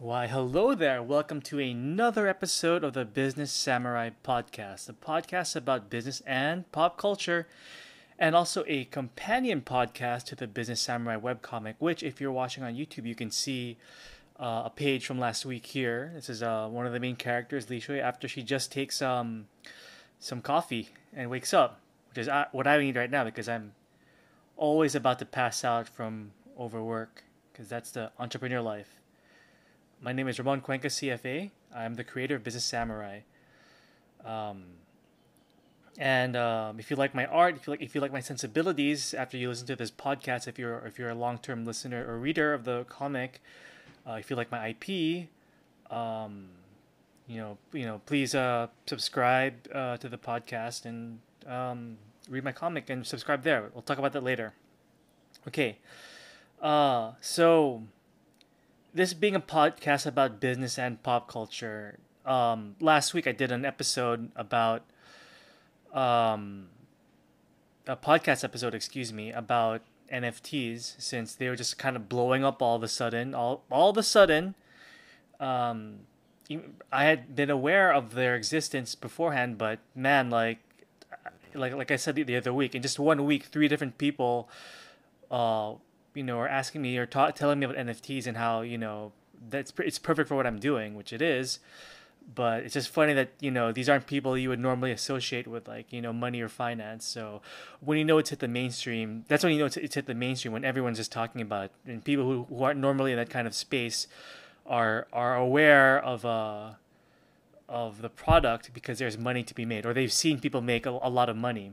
Why, hello there. Welcome to another episode of the Business Samurai Podcast, a podcast about business and pop culture, and also a companion podcast to the Business Samurai webcomic, which, if you're watching on YouTube, you can see uh, a page from last week here. This is uh, one of the main characters, Li Shui, after she just takes um, some coffee and wakes up, which is uh, what I need right now because I'm always about to pass out from overwork because that's the entrepreneur life. My name is Ramon Cuenca, CFA. I'm the creator of Business Samurai. Um, and um, if you like my art, if you like if you like my sensibilities, after you listen to this podcast, if you're if you're a long term listener or reader of the comic, uh, if you like my IP, um, you know you know please uh, subscribe uh, to the podcast and um, read my comic and subscribe there. We'll talk about that later. Okay, uh, so this being a podcast about business and pop culture, um, last week I did an episode about um, a podcast episode, excuse me, about NFTs since they were just kind of blowing up all of a sudden. All all of a sudden, um, I had been aware of their existence beforehand, but man, like like like I said the other week, in just one week, three different people, uh, you know, are asking me or ta- telling me about NFTs and how you know that's it's perfect for what I'm doing, which it is. But it's just funny that you know these aren't people you would normally associate with like you know money or finance. So when you know it's hit the mainstream, that's when you know it's, it's hit the mainstream when everyone's just talking about it. and people who, who aren't normally in that kind of space are are aware of uh of the product because there's money to be made or they've seen people make a, a lot of money.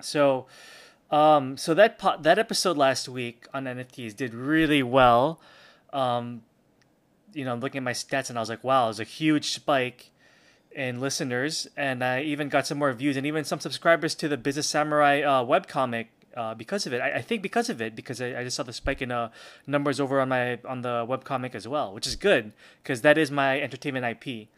So um, so that po- that episode last week on NFTs did really well. Um, you know, I'm looking at my stats and I was like, wow, there's a huge spike in listeners, and I even got some more views and even some subscribers to the Business Samurai uh, webcomic uh, because of it. I, I, think because of it, because I, I just saw the spike in uh, numbers over on my on the webcomic as well, which is good because that is my entertainment IP.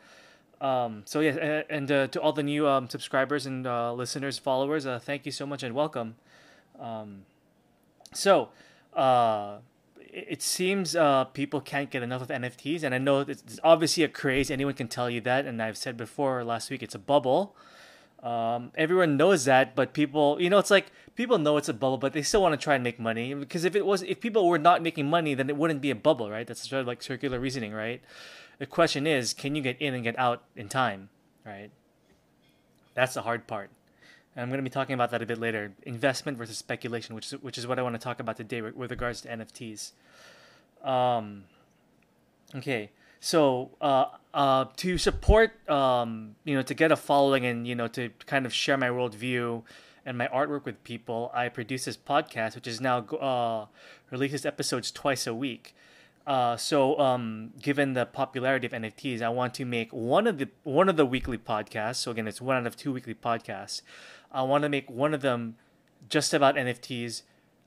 Um, so yeah, and uh, to all the new um, subscribers and uh, listeners, followers, uh, thank you so much and welcome. Um, so, uh, it seems uh, people can't get enough of NFTs, and I know it's obviously a craze. Anyone can tell you that, and I've said before last week it's a bubble. Um, everyone knows that, but people, you know, it's like people know it's a bubble, but they still want to try and make money. Because if it was, if people were not making money, then it wouldn't be a bubble, right? That's sort of like circular reasoning, right? The question is, can you get in and get out in time, right? That's the hard part. And I'm going to be talking about that a bit later. Investment versus speculation, which is, which is what I want to talk about today with, with regards to NFTs. Um, okay, so uh, uh, to support, um, you know, to get a following and you know to kind of share my worldview and my artwork with people, I produce this podcast, which is now uh, releases episodes twice a week. Uh, so, um, given the popularity of NFTs, I want to make one of the one of the weekly podcasts. So again, it's one out of two weekly podcasts. I want to make one of them just about NFTs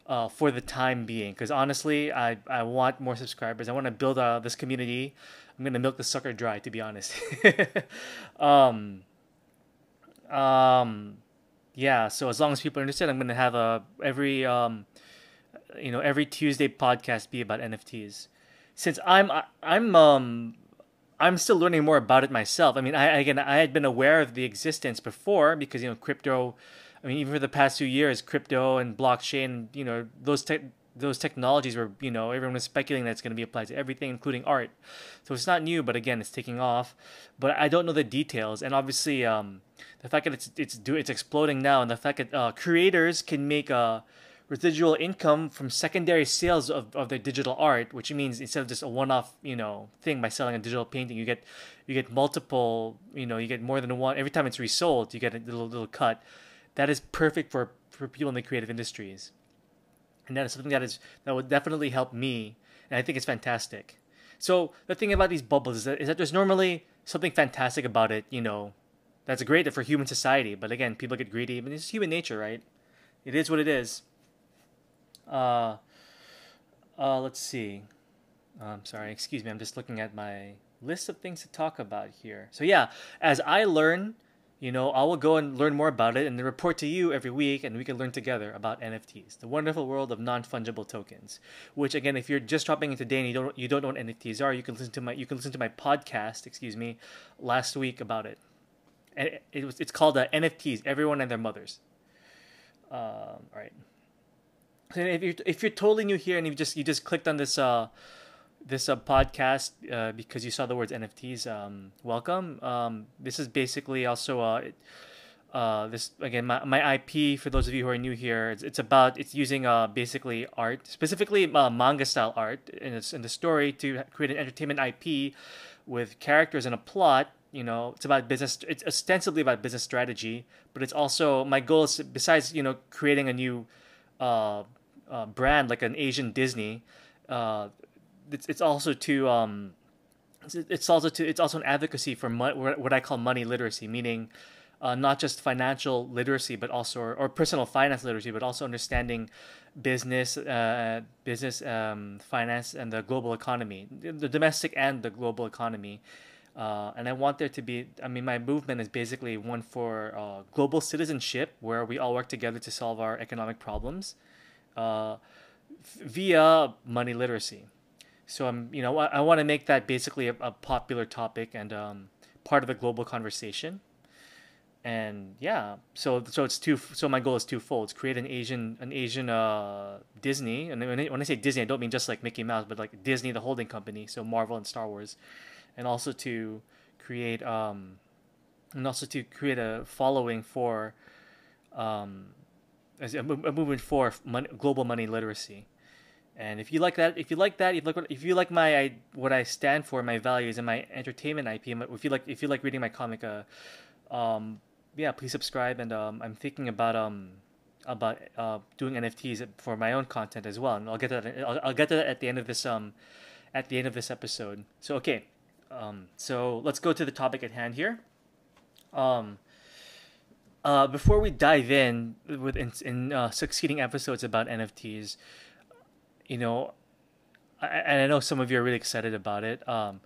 uh, for the time being. Because honestly, I, I want more subscribers. I want to build uh, this community. I'm to milk the sucker dry, to be honest. um, um, yeah, so as long as people are interested, I'm to have a every um, you know every Tuesday podcast be about NFTs. Since I'm I'm um I'm still learning more about it myself. I mean, I again, I had been aware of the existence before because you know, crypto. I mean, even for the past few years, crypto and blockchain, you know, those tech those technologies were, you know, everyone was speculating that it's going to be applied to everything, including art. So it's not new, but again, it's taking off. But I don't know the details, and obviously, um, the fact that it's it's do it's exploding now, and the fact that uh, creators can make a residual income from secondary sales of, of their digital art, which means instead of just a one-off, you know, thing by selling a digital painting, you get you get multiple, you know, you get more than one every time it's resold, you get a little little cut. That is perfect for for people in the creative industries. And that is something that is that would definitely help me, and I think it's fantastic. So the thing about these bubbles is that, is that there's normally something fantastic about it, you know, that's great for human society. But again, people get greedy. But it's human nature, right? It is what it is. Uh, uh, let's see. I'm um, sorry, excuse me. I'm just looking at my list of things to talk about here. So yeah, as I learn you know, I will go and learn more about it and then report to you every week, and we can learn together about NFTs, the wonderful world of non fungible tokens. Which, again, if you're just dropping in today and you don't you don't know what NFTs are, you can listen to my you can listen to my podcast, excuse me, last week about it. And it, it was it's called uh, NFTs, everyone and their mothers. Um, all right. If you're if you're totally new here and you just you just clicked on this uh this uh, podcast uh, because you saw the words NFTs. Um, welcome. Um, this is basically also uh, uh, this again my, my IP for those of you who are new here. It's, it's about it's using uh, basically art, specifically uh, manga style art in, its, in the story to create an entertainment IP with characters and a plot. You know, it's about business. It's ostensibly about business strategy, but it's also my goal is besides you know creating a new uh, uh, brand like an Asian Disney. Uh, it's it's also to um, it's also to it's also an advocacy for mo- what I call money literacy, meaning uh, not just financial literacy, but also or, or, personal finance literacy, but also understanding business, uh, business, um, finance, and the global economy, the domestic and the global economy. Uh, and I want there to be. I mean, my movement is basically one for uh, global citizenship, where we all work together to solve our economic problems uh, via money literacy. So I'm, you know, I, I want to make that basically a, a popular topic and um, part of the global conversation. And yeah, so so it's two. So my goal is twofold: it's create an Asian an Asian uh, Disney, and when I, when I say Disney, I don't mean just like Mickey Mouse, but like Disney, the holding company, so Marvel and Star Wars, and also to create um, and also to create a following for um, as a, a movement for money, global money literacy. And if you like that, if you like that, if you like if you like my I, what I stand for, my values, and my entertainment IP, if you like if you like reading my comic, uh, um, yeah, please subscribe. And um, I'm thinking about um about uh, doing NFTs for my own content as well. And I'll get to that. I'll, I'll get to that at the end of this um at the end of this episode. So okay, um, so let's go to the topic at hand here. Um, uh, before we dive in with in, in uh, succeeding episodes about NFTs you know, I, and I know some of you are really excited about it. Um,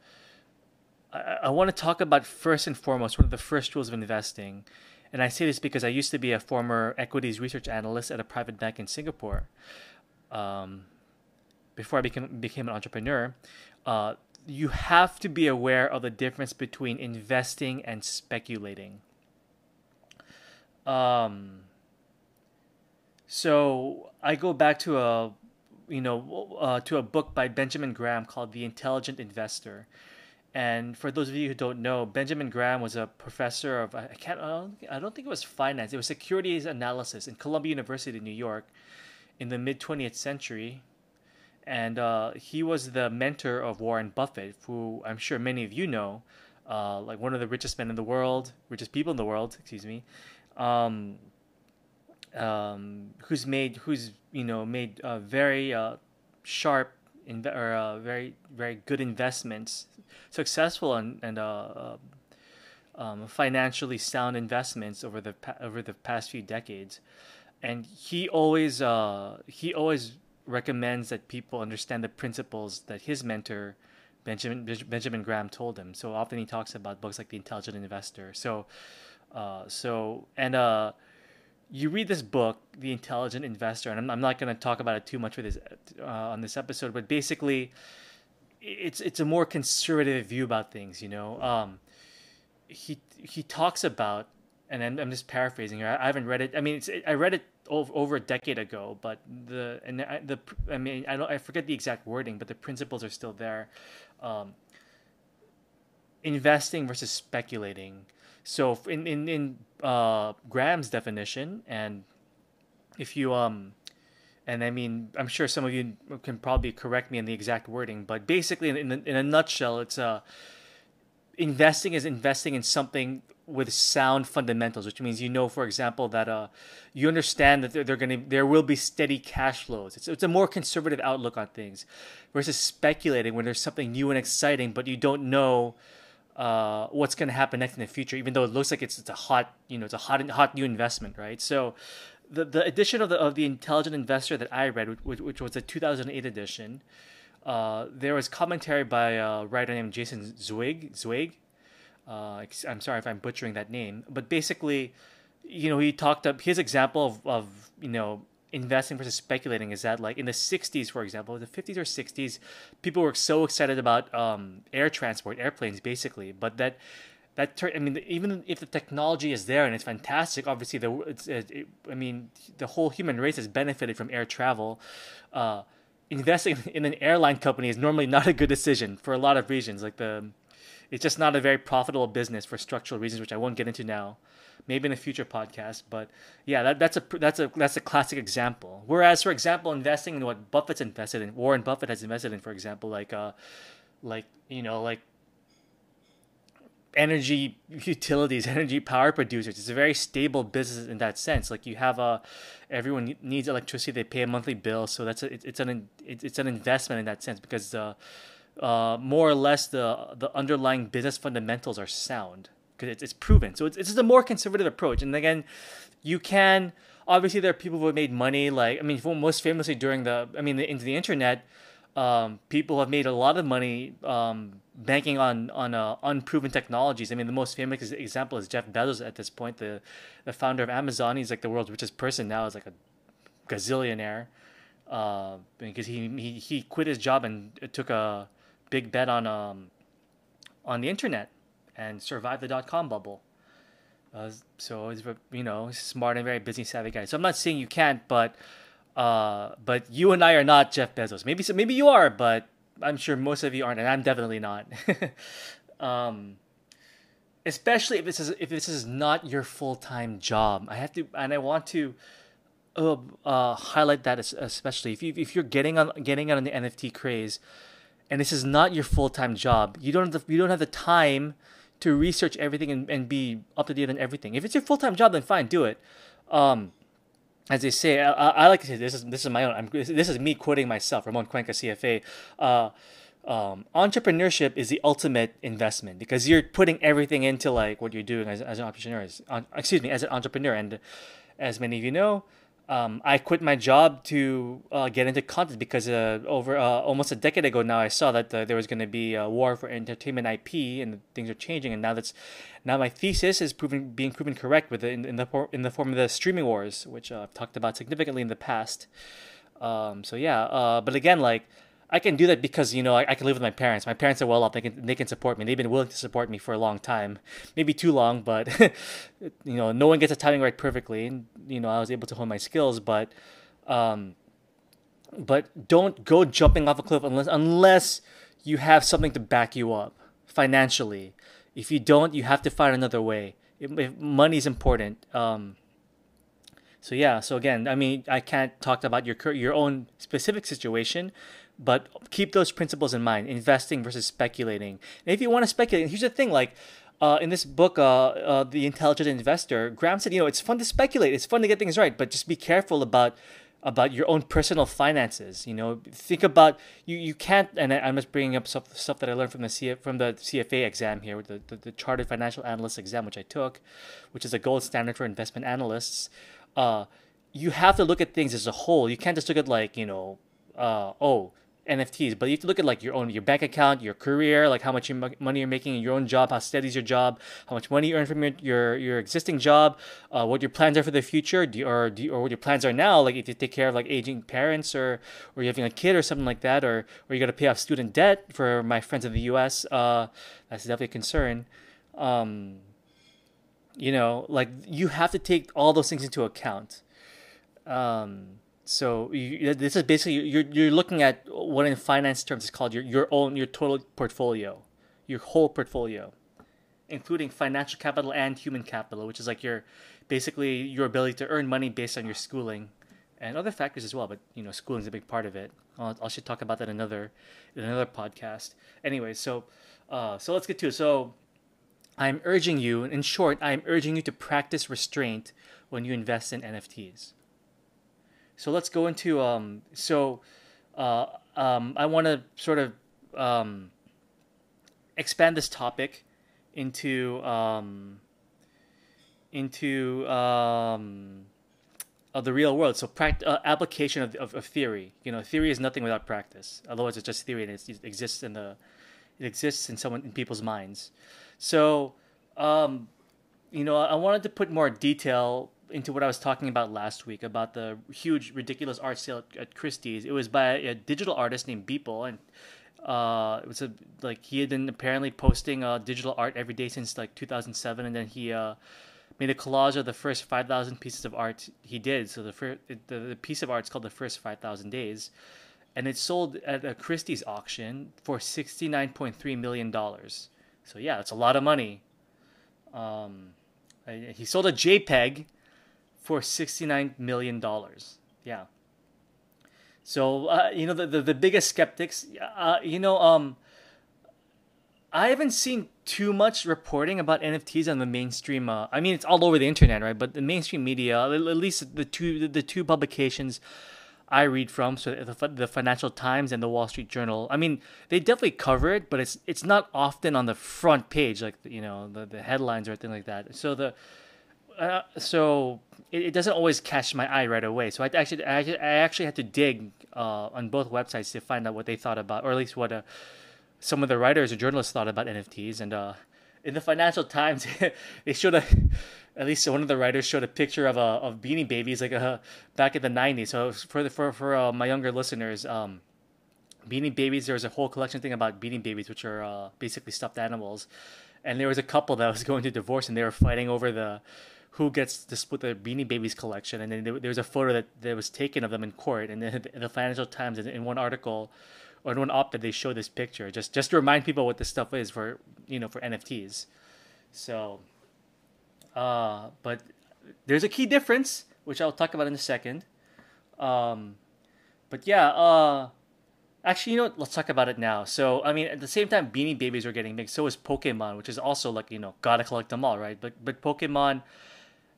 I, I want to talk about first and foremost one of the first rules of investing. And I say this because I used to be a former equities research analyst at a private bank in Singapore. Um, before I became became an entrepreneur, uh, you have to be aware of the difference between investing and speculating. Um, so I go back to a you know, uh, to a book by Benjamin Graham called The Intelligent Investor. And for those of you who don't know, Benjamin Graham was a professor of I can't I don't think it was finance. It was securities analysis in Columbia University, in New York, in the mid 20th century. And uh, he was the mentor of Warren Buffett, who I'm sure many of you know, uh, like one of the richest men in the world, richest people in the world, excuse me. Um, um, who's made who's you know made uh, very uh, sharp inve- or uh, very very good investments, successful and and uh, uh, um, financially sound investments over the pa- over the past few decades, and he always uh, he always recommends that people understand the principles that his mentor. Benjamin Benjamin Graham told him. So often he talks about books like The Intelligent Investor. So, so and you read this book, The Intelligent Investor, and I'm, I'm not going to talk about it too much with this uh, on this episode, but basically, it's it's a more conservative view about things. You know, um, he he talks about, and I'm, I'm just paraphrasing here. I, I haven't read it. I mean, it's, I read it over, over a decade ago, but the and the I mean, I don't I forget the exact wording, but the principles are still there. Um, investing versus speculating so in in in uh, Graham's definition, and if you um, and I mean, I'm sure some of you can probably correct me in the exact wording, but basically, in in, a nutshell, it's uh, investing is investing in something with sound fundamentals, which means you know, for example, that uh, you understand that they're, they're going to there will be steady cash flows. It's it's a more conservative outlook on things, versus speculating when there's something new and exciting, but you don't know uh, what's going to happen next in the future, even though it looks like it's, it's a hot, you know, it's a hot, hot new investment, right? So the, the edition of the, of the Intelligent Investor that I read, which, which was a 2008 edition, uh, there was commentary by a writer named Jason Zweig, Zweig. Uh, I'm sorry if I'm butchering that name, but basically, you know, he talked up his example of, of you know investing versus speculating is that like in the 60s for example the 50s or 60s people were so excited about um, air transport airplanes basically but that that tur- I mean even if the technology is there and it's fantastic obviously the it's it, I mean the whole human race has benefited from air travel. Uh, investing in an airline company is normally not a good decision for a lot of reasons like the it's just not a very profitable business for structural reasons which I won't get into now maybe in a future podcast. But yeah, that, that's a that's a that's a classic example. Whereas, for example, investing in what Buffett's invested in, Warren Buffett has invested in, for example, like uh, like you know, like energy utilities, energy power producers. It's a very stable business in that sense. Like you have a, everyone needs electricity. They pay a monthly bill, so that's a, it's an it's an investment in that sense because uh, uh, more or less the the underlying business fundamentals are sound because it's, it's proven. So it's, it's just a more conservative approach. And again, you can obviously there are people who have made money. Like I mean, most famously during the I mean the, into the internet, um, people have made a lot of money um, banking on on uh, unproven technologies. I mean, the most famous example is Jeff Bezos at this point, the the founder of Amazon. He's like the world's richest person now. Is like a gazillionaire uh, because he, he he quit his job and took a big bet on um on the internet and survive the dot com bubble. Uh, so he's you know smart and very business savvy guy. So I'm not saying you can't, but uh, but you and I are not Jeff Bezos. Maybe so, maybe you are, but I'm sure most of you aren't, and I'm definitely not. um, especially if this is if this is not your full time job. I have to, and I want to uh, uh, highlight that especially if you if you're getting on getting on the NFT craze, and this is not your full time job. You don't have the, you don't have the time to research everything and, and be up to date on everything. If it's your full time job, then fine, do it. Um, as they say, I, I, like to say this is this is my own. I'm, this is me quoting myself, Ramon Cuenca, CFA. Uh, um, entrepreneurship is the ultimate investment because you're putting everything into like what you're doing as, as an entrepreneur. As, excuse me, as an entrepreneur, and as many of you know, um, I quit my job to uh, get into content because uh, over uh, almost a decade ago now I saw that uh, there was going to be a war for entertainment IP and things are changing and now that's now my thesis is proven being proven correct with it in, in the in the form of the streaming wars which uh, I've talked about significantly in the past. Um, so yeah, uh, but again like I can do that because you know I, I, can live with my parents. My parents are well off; they can they can support me. They've been willing to support me for a long time, maybe too long, but you know no one gets the timing right perfectly. And you know I was able to hone my skills, but um, but don't go jumping off a cliff unless unless you have something to back you up financially. If you don't, you have to find another way. If, if money is important. Um, so yeah, so again, I mean, I can't talk about your your own specific situation, but keep those principles in mind investing versus speculating and if you want to speculate here's the thing like uh, in this book, uh, uh, The Intelligent Investor, Graham said, you know, it's fun to speculate. It's fun to get things right, but just be careful about about your own personal finances. You know, think about you. You can't. And I, am just bringing up stuff, stuff that I learned from the CF, from the CFA exam here, the, the, the Chartered Financial Analyst exam, which I took, which is a gold standard for investment analysts. Uh, you have to look at things as a whole. You can't just look at like you know, uh, oh NFTs, but you have to look at like your own your bank account, your career, like how much money you're making in your own job, how steady is your job, how much money you earn from your your, your existing job, uh, what your plans are for the future, do you, or do you, or what your plans are now, like if you take care of like aging parents or or you're having a kid or something like that, or or you got to pay off student debt. For my friends in the U.S., uh, that's definitely a concern. Um, you know, like you have to take all those things into account. Um, so you, this is basically you're you're looking at what in finance terms is called your your own your total portfolio, your whole portfolio, including financial capital and human capital, which is like your basically your ability to earn money based on your schooling and other factors as well. But you know, schooling is a big part of it. I'll, I should talk about that in another in another podcast. Anyway, so uh, so let's get to it. So I'm urging you, in short, I'm urging you to practice restraint when you invest in NFTs. So let's go into um, so uh, um, I want to sort of um, expand this topic into um, into um, of the real world. So pract- uh, application of, of, of, theory. You know, theory is nothing without practice. Otherwise, it's just theory and it exists in the it exists in someone in people's minds. So um, you know, I wanted to put more detail into what I was talking about last week about the huge, ridiculous art sale at, at Christie's. It was by a digital artist named Beeple, and uh, it was a like he had been apparently posting uh, digital art every day since like 2007, and then he uh, made a collage of the first 5,000 pieces of art he did. So the first the, the piece of art is called the first 5,000 days, and it sold at a Christie's auction for 69.3 million dollars. So yeah, that's a lot of money. Um, he sold a JPEG for 69 million dollars. Yeah. So uh, you know the, the, the biggest skeptics, uh, you know, um, I haven't seen too much reporting about NFTs on the mainstream. Uh, I mean, it's all over the internet, right? But the mainstream media, at least the two the two publications I read from, so the, the Financial Times and the Wall Street Journal. I mean, they definitely cover it, but it's it's not often on the front page, like you know the, the headlines or anything like that. So the uh, so it, it, doesn't always catch my eye right away. So I actually I, actually had to dig uh, on both websites to find out what they thought about, or at least what uh, some of the writers or journalists thought about NFTs. And uh, in the Financial Times, they showed a at least one of the writers showed a picture of a of Beanie Babies like uh, back in the '90s. So for the, for for my younger listeners, um, Beanie Babies, there was a whole collection thing about Beanie Babies, which are uh, basically stuffed animals. And there was a couple that was going to divorce, and they were fighting over the who gets to split the Beanie Babies collection. And then there, was a photo that, that was taken of them in court. And then the Financial Times, in, one article or in one op-ed, they show this picture just just to remind people what this stuff is for you know for NFTs. So uh, but there's a key difference, which I'll talk about in a second. Um, but yeah, uh, actually, you know what? Let's talk about it now. So, I mean, at the same time, Beanie Babies are getting big. So is Pokemon, which is also like you know, gotta collect them all, right? But but Pokemon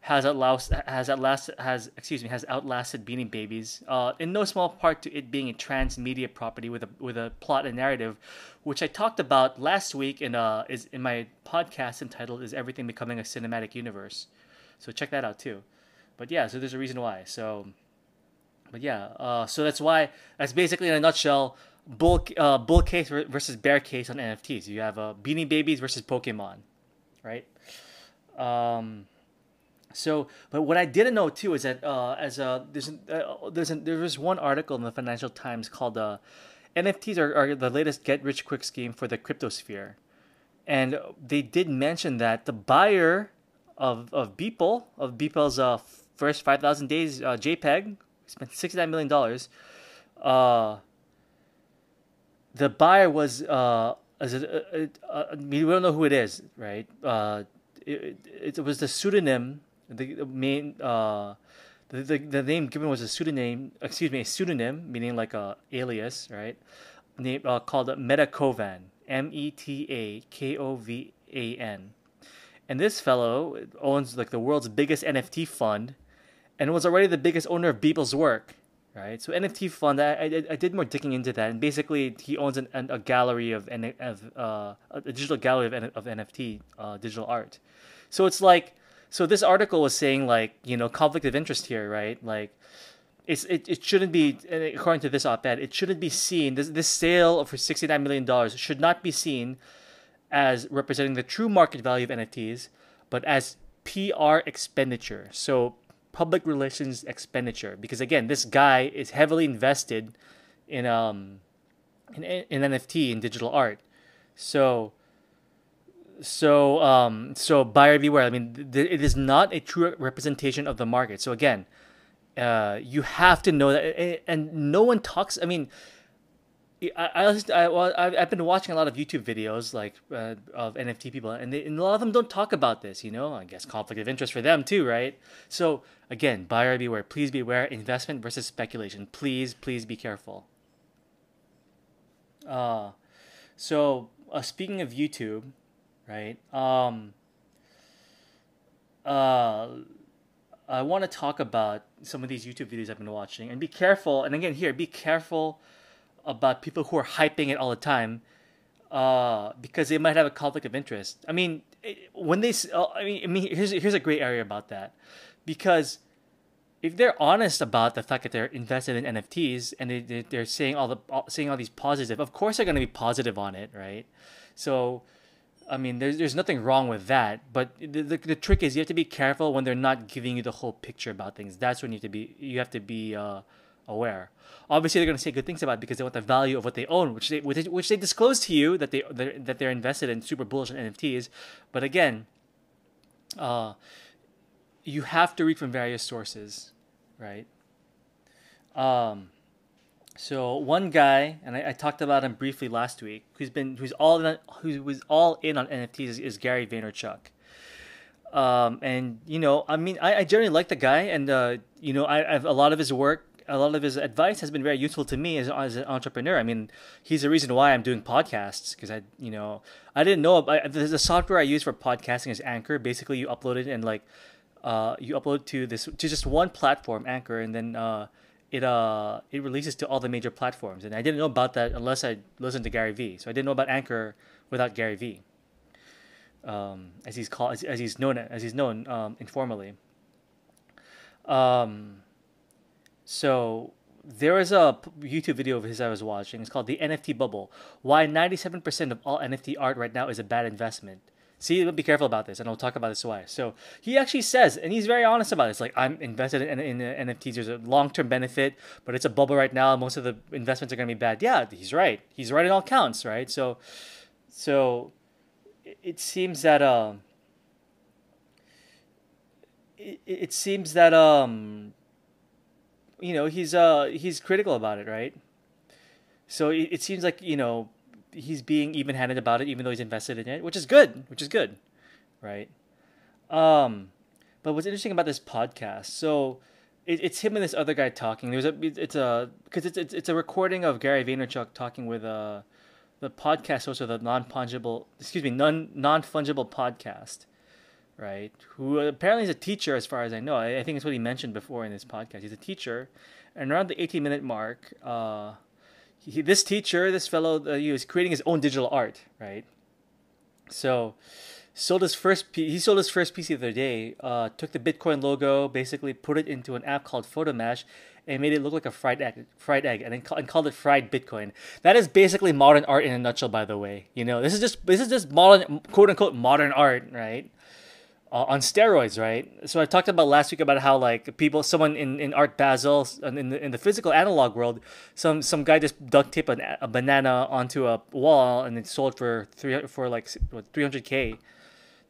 has outlasted has outlasted has excuse me has outlasted Beanie Babies. Uh, in no small part to it being a transmedia property with a with a plot and narrative, which I talked about last week in uh is in my podcast entitled "Is Everything Becoming a Cinematic Universe?" So check that out too. But yeah, so there's a reason why. So, but yeah, uh, so that's why that's basically in a nutshell bull uh, bull case versus bear case on NFTs. You have uh, Beanie Babies versus Pokemon, right? Um, so, but what I didn't know too is that uh, as a there's uh, there's there was one article in the Financial Times called uh, "NFTs are, are the latest get rich quick scheme for the cryptosphere," and they did mention that the buyer of of Beeple of Beeple's uh, first five thousand days uh, JPEG spent sixty nine million dollars. Uh, the buyer was uh, uh, we don't know who it is, right? Uh, it, it, it was the pseudonym the main uh, the, the, the name given was a pseudonym. Excuse me, a pseudonym meaning like a alias, right? Name uh, called Metakovan. M E T A K O V A N. And this fellow owns like the world's biggest NFT fund, and was already the biggest owner of Beeple's work right? So NFT fund, I, I, I, did more digging into that, and basically he owns an, an, a gallery of, of uh, a digital gallery of, of NFT uh, digital art. So it's like so this article was saying like you know conflict of interest here, right? Like it's it, it shouldn't be according to this op-ed it shouldn't be seen this this sale of for 69 million dollars should not be seen as representing the true market value of NFTs but as PR expenditure so public relations expenditure because again this guy is heavily invested in um in, in NFT in digital art so so um so buyer beware i mean th- it is not a true representation of the market so again uh you have to know that and no one talks i mean I, I, I I've been watching a lot of YouTube videos like uh, of NFT people, and, they, and, a lot of them don't talk about this. You know, I guess conflict of interest for them too, right? So again, buyer beware. Please be aware. Investment versus speculation. Please, please be careful. Uh, so uh, speaking of YouTube, right? Um, uh, I want to talk about some of these YouTube videos I've been watching and be careful. And again, here, be careful about people who are hyping it all the time uh, because they might have a conflict of interest. I mean, when they, uh, I mean, I mean, here's here's a great area about that because if they're honest about the fact that they're invested in NFTs and they, they're saying all the saying all these positive, of course they're going to be positive on it, right? So I mean, there's there's nothing wrong with that, but the, the, the trick is you have to be careful when they're not giving you the whole picture about things. That's when you have to be you have to be uh, aware. Obviously, they're going to say good things about it because they want the value of what they own, which they which they disclose to you that they they're, that they're invested in super bullish NFTs. But again, uh, you have to read from various sources, right? Um, so one guy, and I, I, talked about him briefly last week, who's been who's all in, who was all in on NFTs is, is Gary Vaynerchuk. Um, and you know, I mean, I, I generally like the guy, and uh, you know, I, I've a lot of his work, a lot of his advice has been very useful to me as, as an entrepreneur. I mean, he's the reason why I'm doing podcasts because I, you know, I didn't know. I, the software I use for podcasting is Anchor. Basically, you upload it and like, uh, you upload to this to just one platform, Anchor, and then uh it uh it releases to all the major platforms, and I didn't know about that unless I listened to Gary Vee. So I didn't know about Anchor without Gary Vee, um, as he's called as, as he's known as he's known um, informally. Um, so there is a YouTube video of his I was watching. It's called the NFT bubble. Why ninety seven percent of all NFT art right now is a bad investment. See, be careful about this, and I'll talk about this why. So he actually says, and he's very honest about. It's like I'm invested in, in, in NFTs. There's a long term benefit, but it's a bubble right now. Most of the investments are going to be bad. Yeah, he's right. He's right in all counts, right? So, so it seems that um, it, it seems that um, you know, he's uh he's critical about it, right? So it, it seems like you know he's being even-handed about it, even though he's invested in it, which is good, which is good, right? Um, but what's interesting about this podcast, so it, it's him and this other guy talking. There's a it's a because it's, it's it's a recording of Gary Vaynerchuk talking with uh the podcast host of the non fungible excuse me non non fungible podcast, right? Who apparently is a teacher, as far as I know. I, I think it's what he mentioned before in this podcast. He's a teacher, and around the 18 minute mark, uh, he, this teacher, this fellow, uh, he was creating his own digital art, right? So, sold his first. He sold his first piece the other day. Uh, took the Bitcoin logo, basically put it into an app called Photomash, and made it look like a fried egg, fried egg, and then and called it fried Bitcoin. That is basically modern art in a nutshell, by the way. You know, this is just this is just modern, quote unquote, modern art, right? Uh, on steroids, right? So I talked about last week about how like people, someone in, in Art Basel, in the, in the physical analog world, some some guy just duct taped a, banana onto a wall and it sold for three for like three hundred k,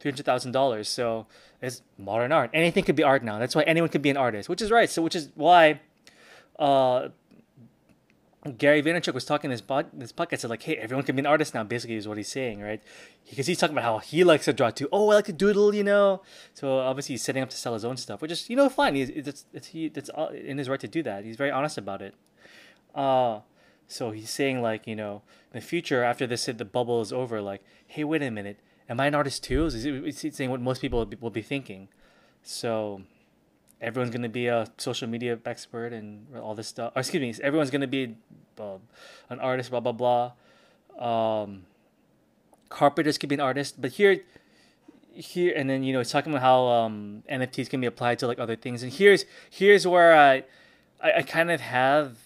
three hundred thousand dollars. So it's modern art. Anything could be art now. That's why anyone could be an artist, which is right. So which is why, uh, Gary Vaynerchuk was talking in this, pod, this podcast, said like, hey, everyone can be an artist now, basically is what he's saying, right? Because he's talking about how he likes to draw too. Oh, I like to doodle, you know? So obviously he's setting up to sell his own stuff, which is, you know, fine. He's, it's, it's, he, it's in his right to do that. He's very honest about it. Uh, so he's saying like, you know, in the future, after this, the bubble is over, like, hey, wait a minute. Am I an artist too? Is he saying what most people will be, will be thinking? So everyone's going to be a social media expert and all this stuff. Or excuse me, everyone's going to be uh, an artist, blah, blah, blah. Um, carpenters could be an artist. But here, here, and then, you know, it's talking about how um, NFTs can be applied to like other things. And here's, here's where I, I, I kind of have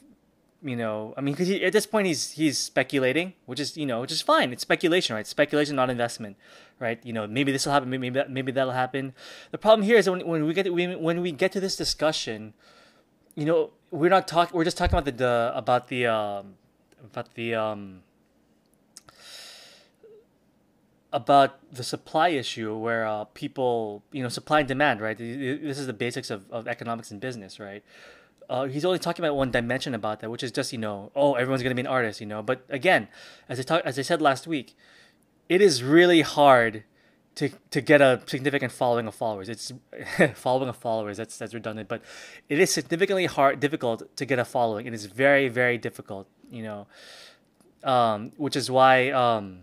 you know, I mean, because at this point he's he's speculating, which is you know, which is fine. It's speculation, right? Speculation, not investment, right? You know, maybe this will happen, maybe that, maybe that'll happen. The problem here is when, when we get to, when we get to this discussion, you know, we're not talking. We're just talking about the, the about the um, about the um, about the supply issue where uh, people, you know, supply and demand, right? This is the basics of, of economics and business, right? Uh, he's only talking about one dimension about that, which is just you know, oh, everyone's gonna be an artist, you know. But again, as I talk, as I said last week, it is really hard to to get a significant following of followers. It's following of followers. That's that's redundant, but it is significantly hard, difficult to get a following. It is very very difficult, you know. Um, which is why um,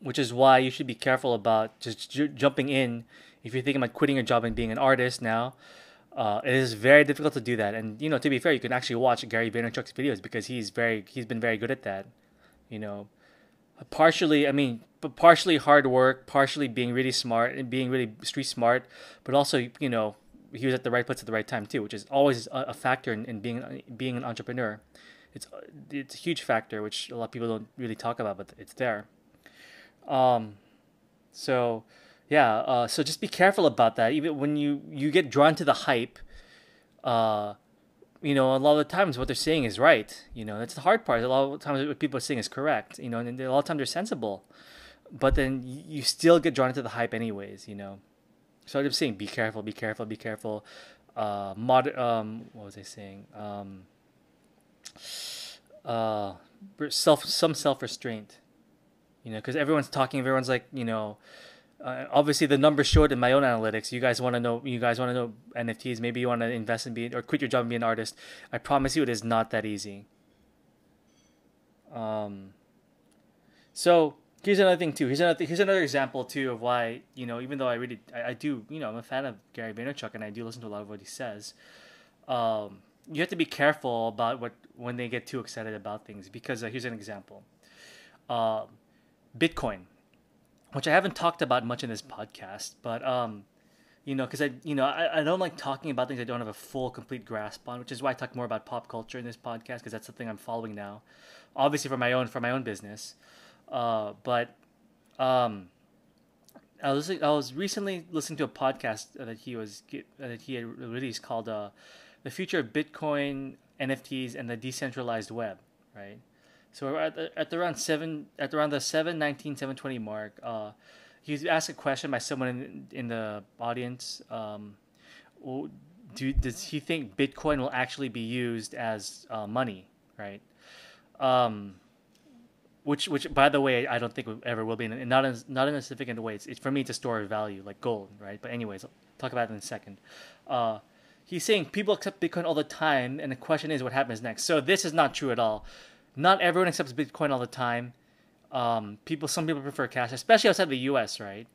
which is why you should be careful about just j- jumping in if you're thinking about quitting your job and being an artist now uh, it is very difficult to do that. And you know, to be fair, you can actually watch Gary Vaynerchuk's videos because he's very he's been very good at that. You know, partially, I mean, but partially hard work, partially being really smart and being really street smart, but also you know he was at the right place at the right time too, which is always a, a factor in, in being being an entrepreneur. It's it's a huge factor which a lot of people don't really talk about, but it's there. Um, so yeah, uh, so just be careful about that. Even when you you get drawn to the hype, uh, you know, a lot of the times what they're saying is right. You know, that's the hard part. A lot of times what people are saying is correct. You know, and a lot of times they're sensible, but then you still get drawn into the hype anyways. You know, so I'm saying be careful, be careful, be careful. Uh, mod, um, what was I saying? Um, uh, self, some self restraint. You know, because everyone's talking, everyone's like, you know, uh, obviously the numbers showed in my own analytics. You guys want to know. You guys want to know NFTs. Maybe you want to invest in being or quit your job and be an artist. I promise you, it is not that easy. Um. So here's another thing too. Here's another here's another example too of why you know even though I really I, I do you know I'm a fan of Gary Vaynerchuk and I do listen to a lot of what he says. Um, you have to be careful about what when they get too excited about things because uh, here's an example. Uh, Bitcoin which I haven't talked about much in this podcast, but um, you know, because I, you know, I, I don't like talking about things I don't have a full, complete grasp on, which is why I talk more about pop culture in this podcast because that's the thing I'm following now, obviously for my own for my own business, uh, but um, I was I was recently listening to a podcast that he was that he had released called uh, "The Future of Bitcoin, NFTs, and the Decentralized Web," right? So at, the, at around seven at around the 719 720 mark. Uh, he was asked a question by someone in, in the audience. Um, do does he think Bitcoin will actually be used as uh, money? Right. Um, which which by the way I don't think ever will be in, not in, not in a significant way. It's, it's, for me a store value like gold, right? But anyways, I'll talk about it in a second. Uh, he's saying people accept Bitcoin all the time, and the question is what happens next. So this is not true at all not everyone accepts Bitcoin all the time. Um, people, some people prefer cash, especially outside the U.S. Right?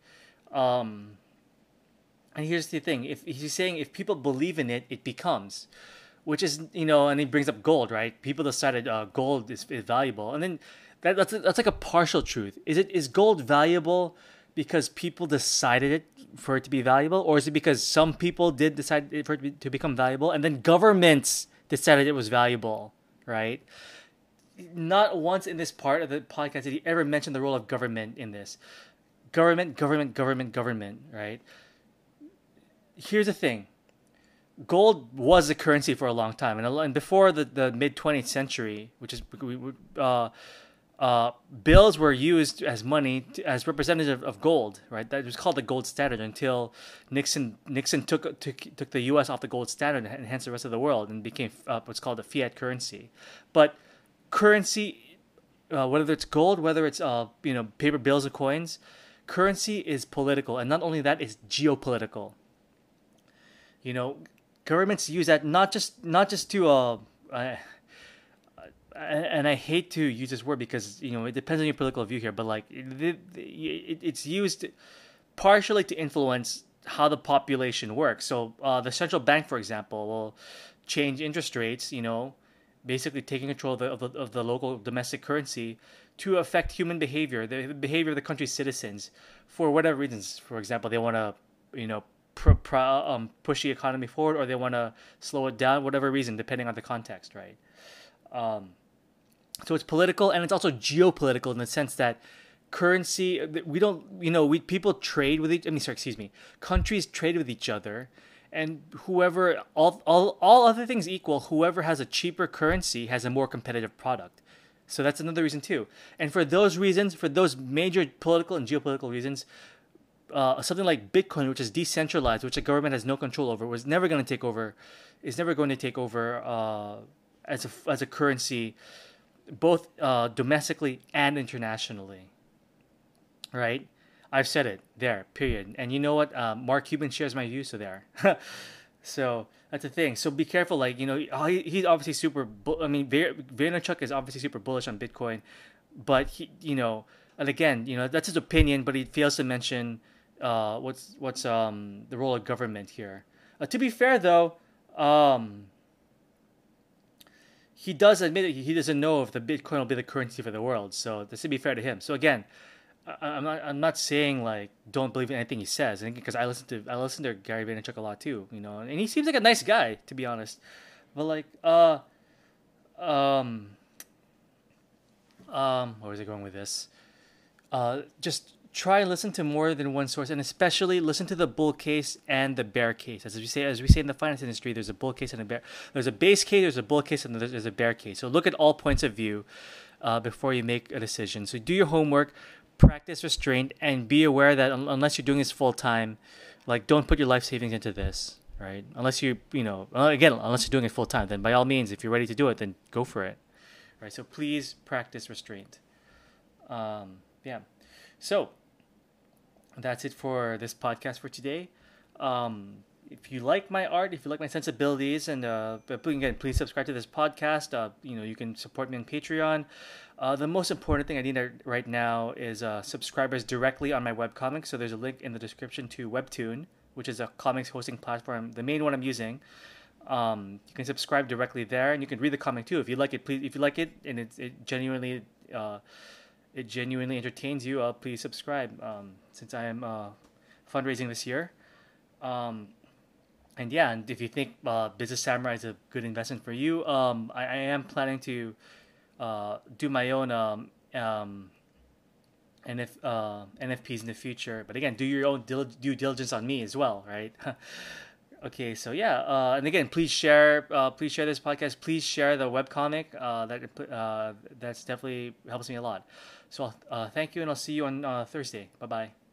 Um, and here's the thing: if he's saying if people believe in it, it becomes, which is you know, and he brings up gold, right? People decided uh, gold is, is valuable, and then that, that's that's like a partial truth. Is it is gold valuable because people decided it for it to be valuable, or is it because some people did decide for it to, be, to become valuable, and then governments decided it was valuable, right? Not once in this part of the podcast did he ever mention the role of government in this. Government, government, government, government, right? Here's the thing gold was a currency for a long time. And, and before the, the mid 20th century, which is, uh, uh, bills were used as money to, as representative of gold, right? That was called the gold standard until Nixon Nixon took took, took the U.S. off the gold standard and hence the rest of the world and became uh, what's called a fiat currency. But currency, uh, whether it's gold, whether it's uh, you know paper bills or coins, currency is political, and not only that, it's geopolitical. You know, governments use that not just not just to uh, and I hate to use this word because you know it depends on your political view here, but like it, it, it's used partially to influence how the population works. So uh, the central bank, for example, will change interest rates. You know, basically taking control of the, of the, of the local domestic currency to affect human behavior, the behavior of the country's citizens, for whatever reasons. For example, they want to, you know, pr- pr- um, push the economy forward, or they want to slow it down, whatever reason, depending on the context, right? Um, so it's political and it's also geopolitical in the sense that currency we don't you know we people trade with each I mean sorry excuse me countries trade with each other and whoever all, all all other things equal whoever has a cheaper currency has a more competitive product. So that's another reason too. And for those reasons for those major political and geopolitical reasons uh, something like bitcoin which is decentralized which the government has no control over was never going to take over is never going to take over uh, as a as a currency both uh, domestically and internationally. Right I've said it there, period. And you know what? Um, Mark Cuban shares my views, so there. so that's the thing. So be careful. Like you know, he, he's obviously super. Bu- I mean, Vaynerchuk is obviously super bullish on Bitcoin, but he, you know, and again, you know, that's his opinion. But he fails to mention uh, what's what's um the role of government here. Uh, to be fair, though, um, he does admit that he doesn't know if the Bitcoin will be the currency for the world. So this should be fair to him. So again, I'm not. I'm not saying like don't believe in anything he says. because I listen to I listen to Gary Vaynerchuk a lot too. You know, and he seems like a nice guy to be honest. But like, uh, um, um, where was I going with this? uh, just try and listen to more than one source, and especially listen to the bull case and the bear case. As we say, as we say in the finance industry, there's a bull case and a bear. There's a base case, there's a bull case, and there's a bear case. So look at all points of view uh, before you make a decision. So do your homework, practice restraint, and be aware that un- unless you're doing this full time, like don't put your life savings into this, right? Unless you, you know, uh, again, unless you're doing it full time, then by all means, if you're ready to do it, then go for it, right? So please practice restraint. Um, yeah. So that's it for this podcast for today. Um, if you like my art, if you like my sensibilities, and uh, again, please subscribe to this podcast. Uh, you know, you can support me on Patreon. Uh, the most important thing I need right now is uh, subscribers directly on my webcomic. So there's a link in the description to Webtoon, which is a comics hosting platform, the main one I'm using. Um, you can subscribe directly there, and you can read the comic too if you like it. Please, if you like it, and it, it genuinely uh, it genuinely entertains you, uh, please subscribe. Um, since I am uh, fundraising this year, um, and yeah, and if you think uh, Business Samurai is a good investment for you, um, I, I, am planning to uh, do my own um, um, NF, uh, NFTs in the future. But again, do your own dil- due diligence on me as well, right? okay, so yeah, uh, and again, please share, uh, please share this podcast. Please share the webcomic. Uh, that uh, that's definitely helps me a lot. So uh, thank you, and I'll see you on uh, Thursday. Bye bye.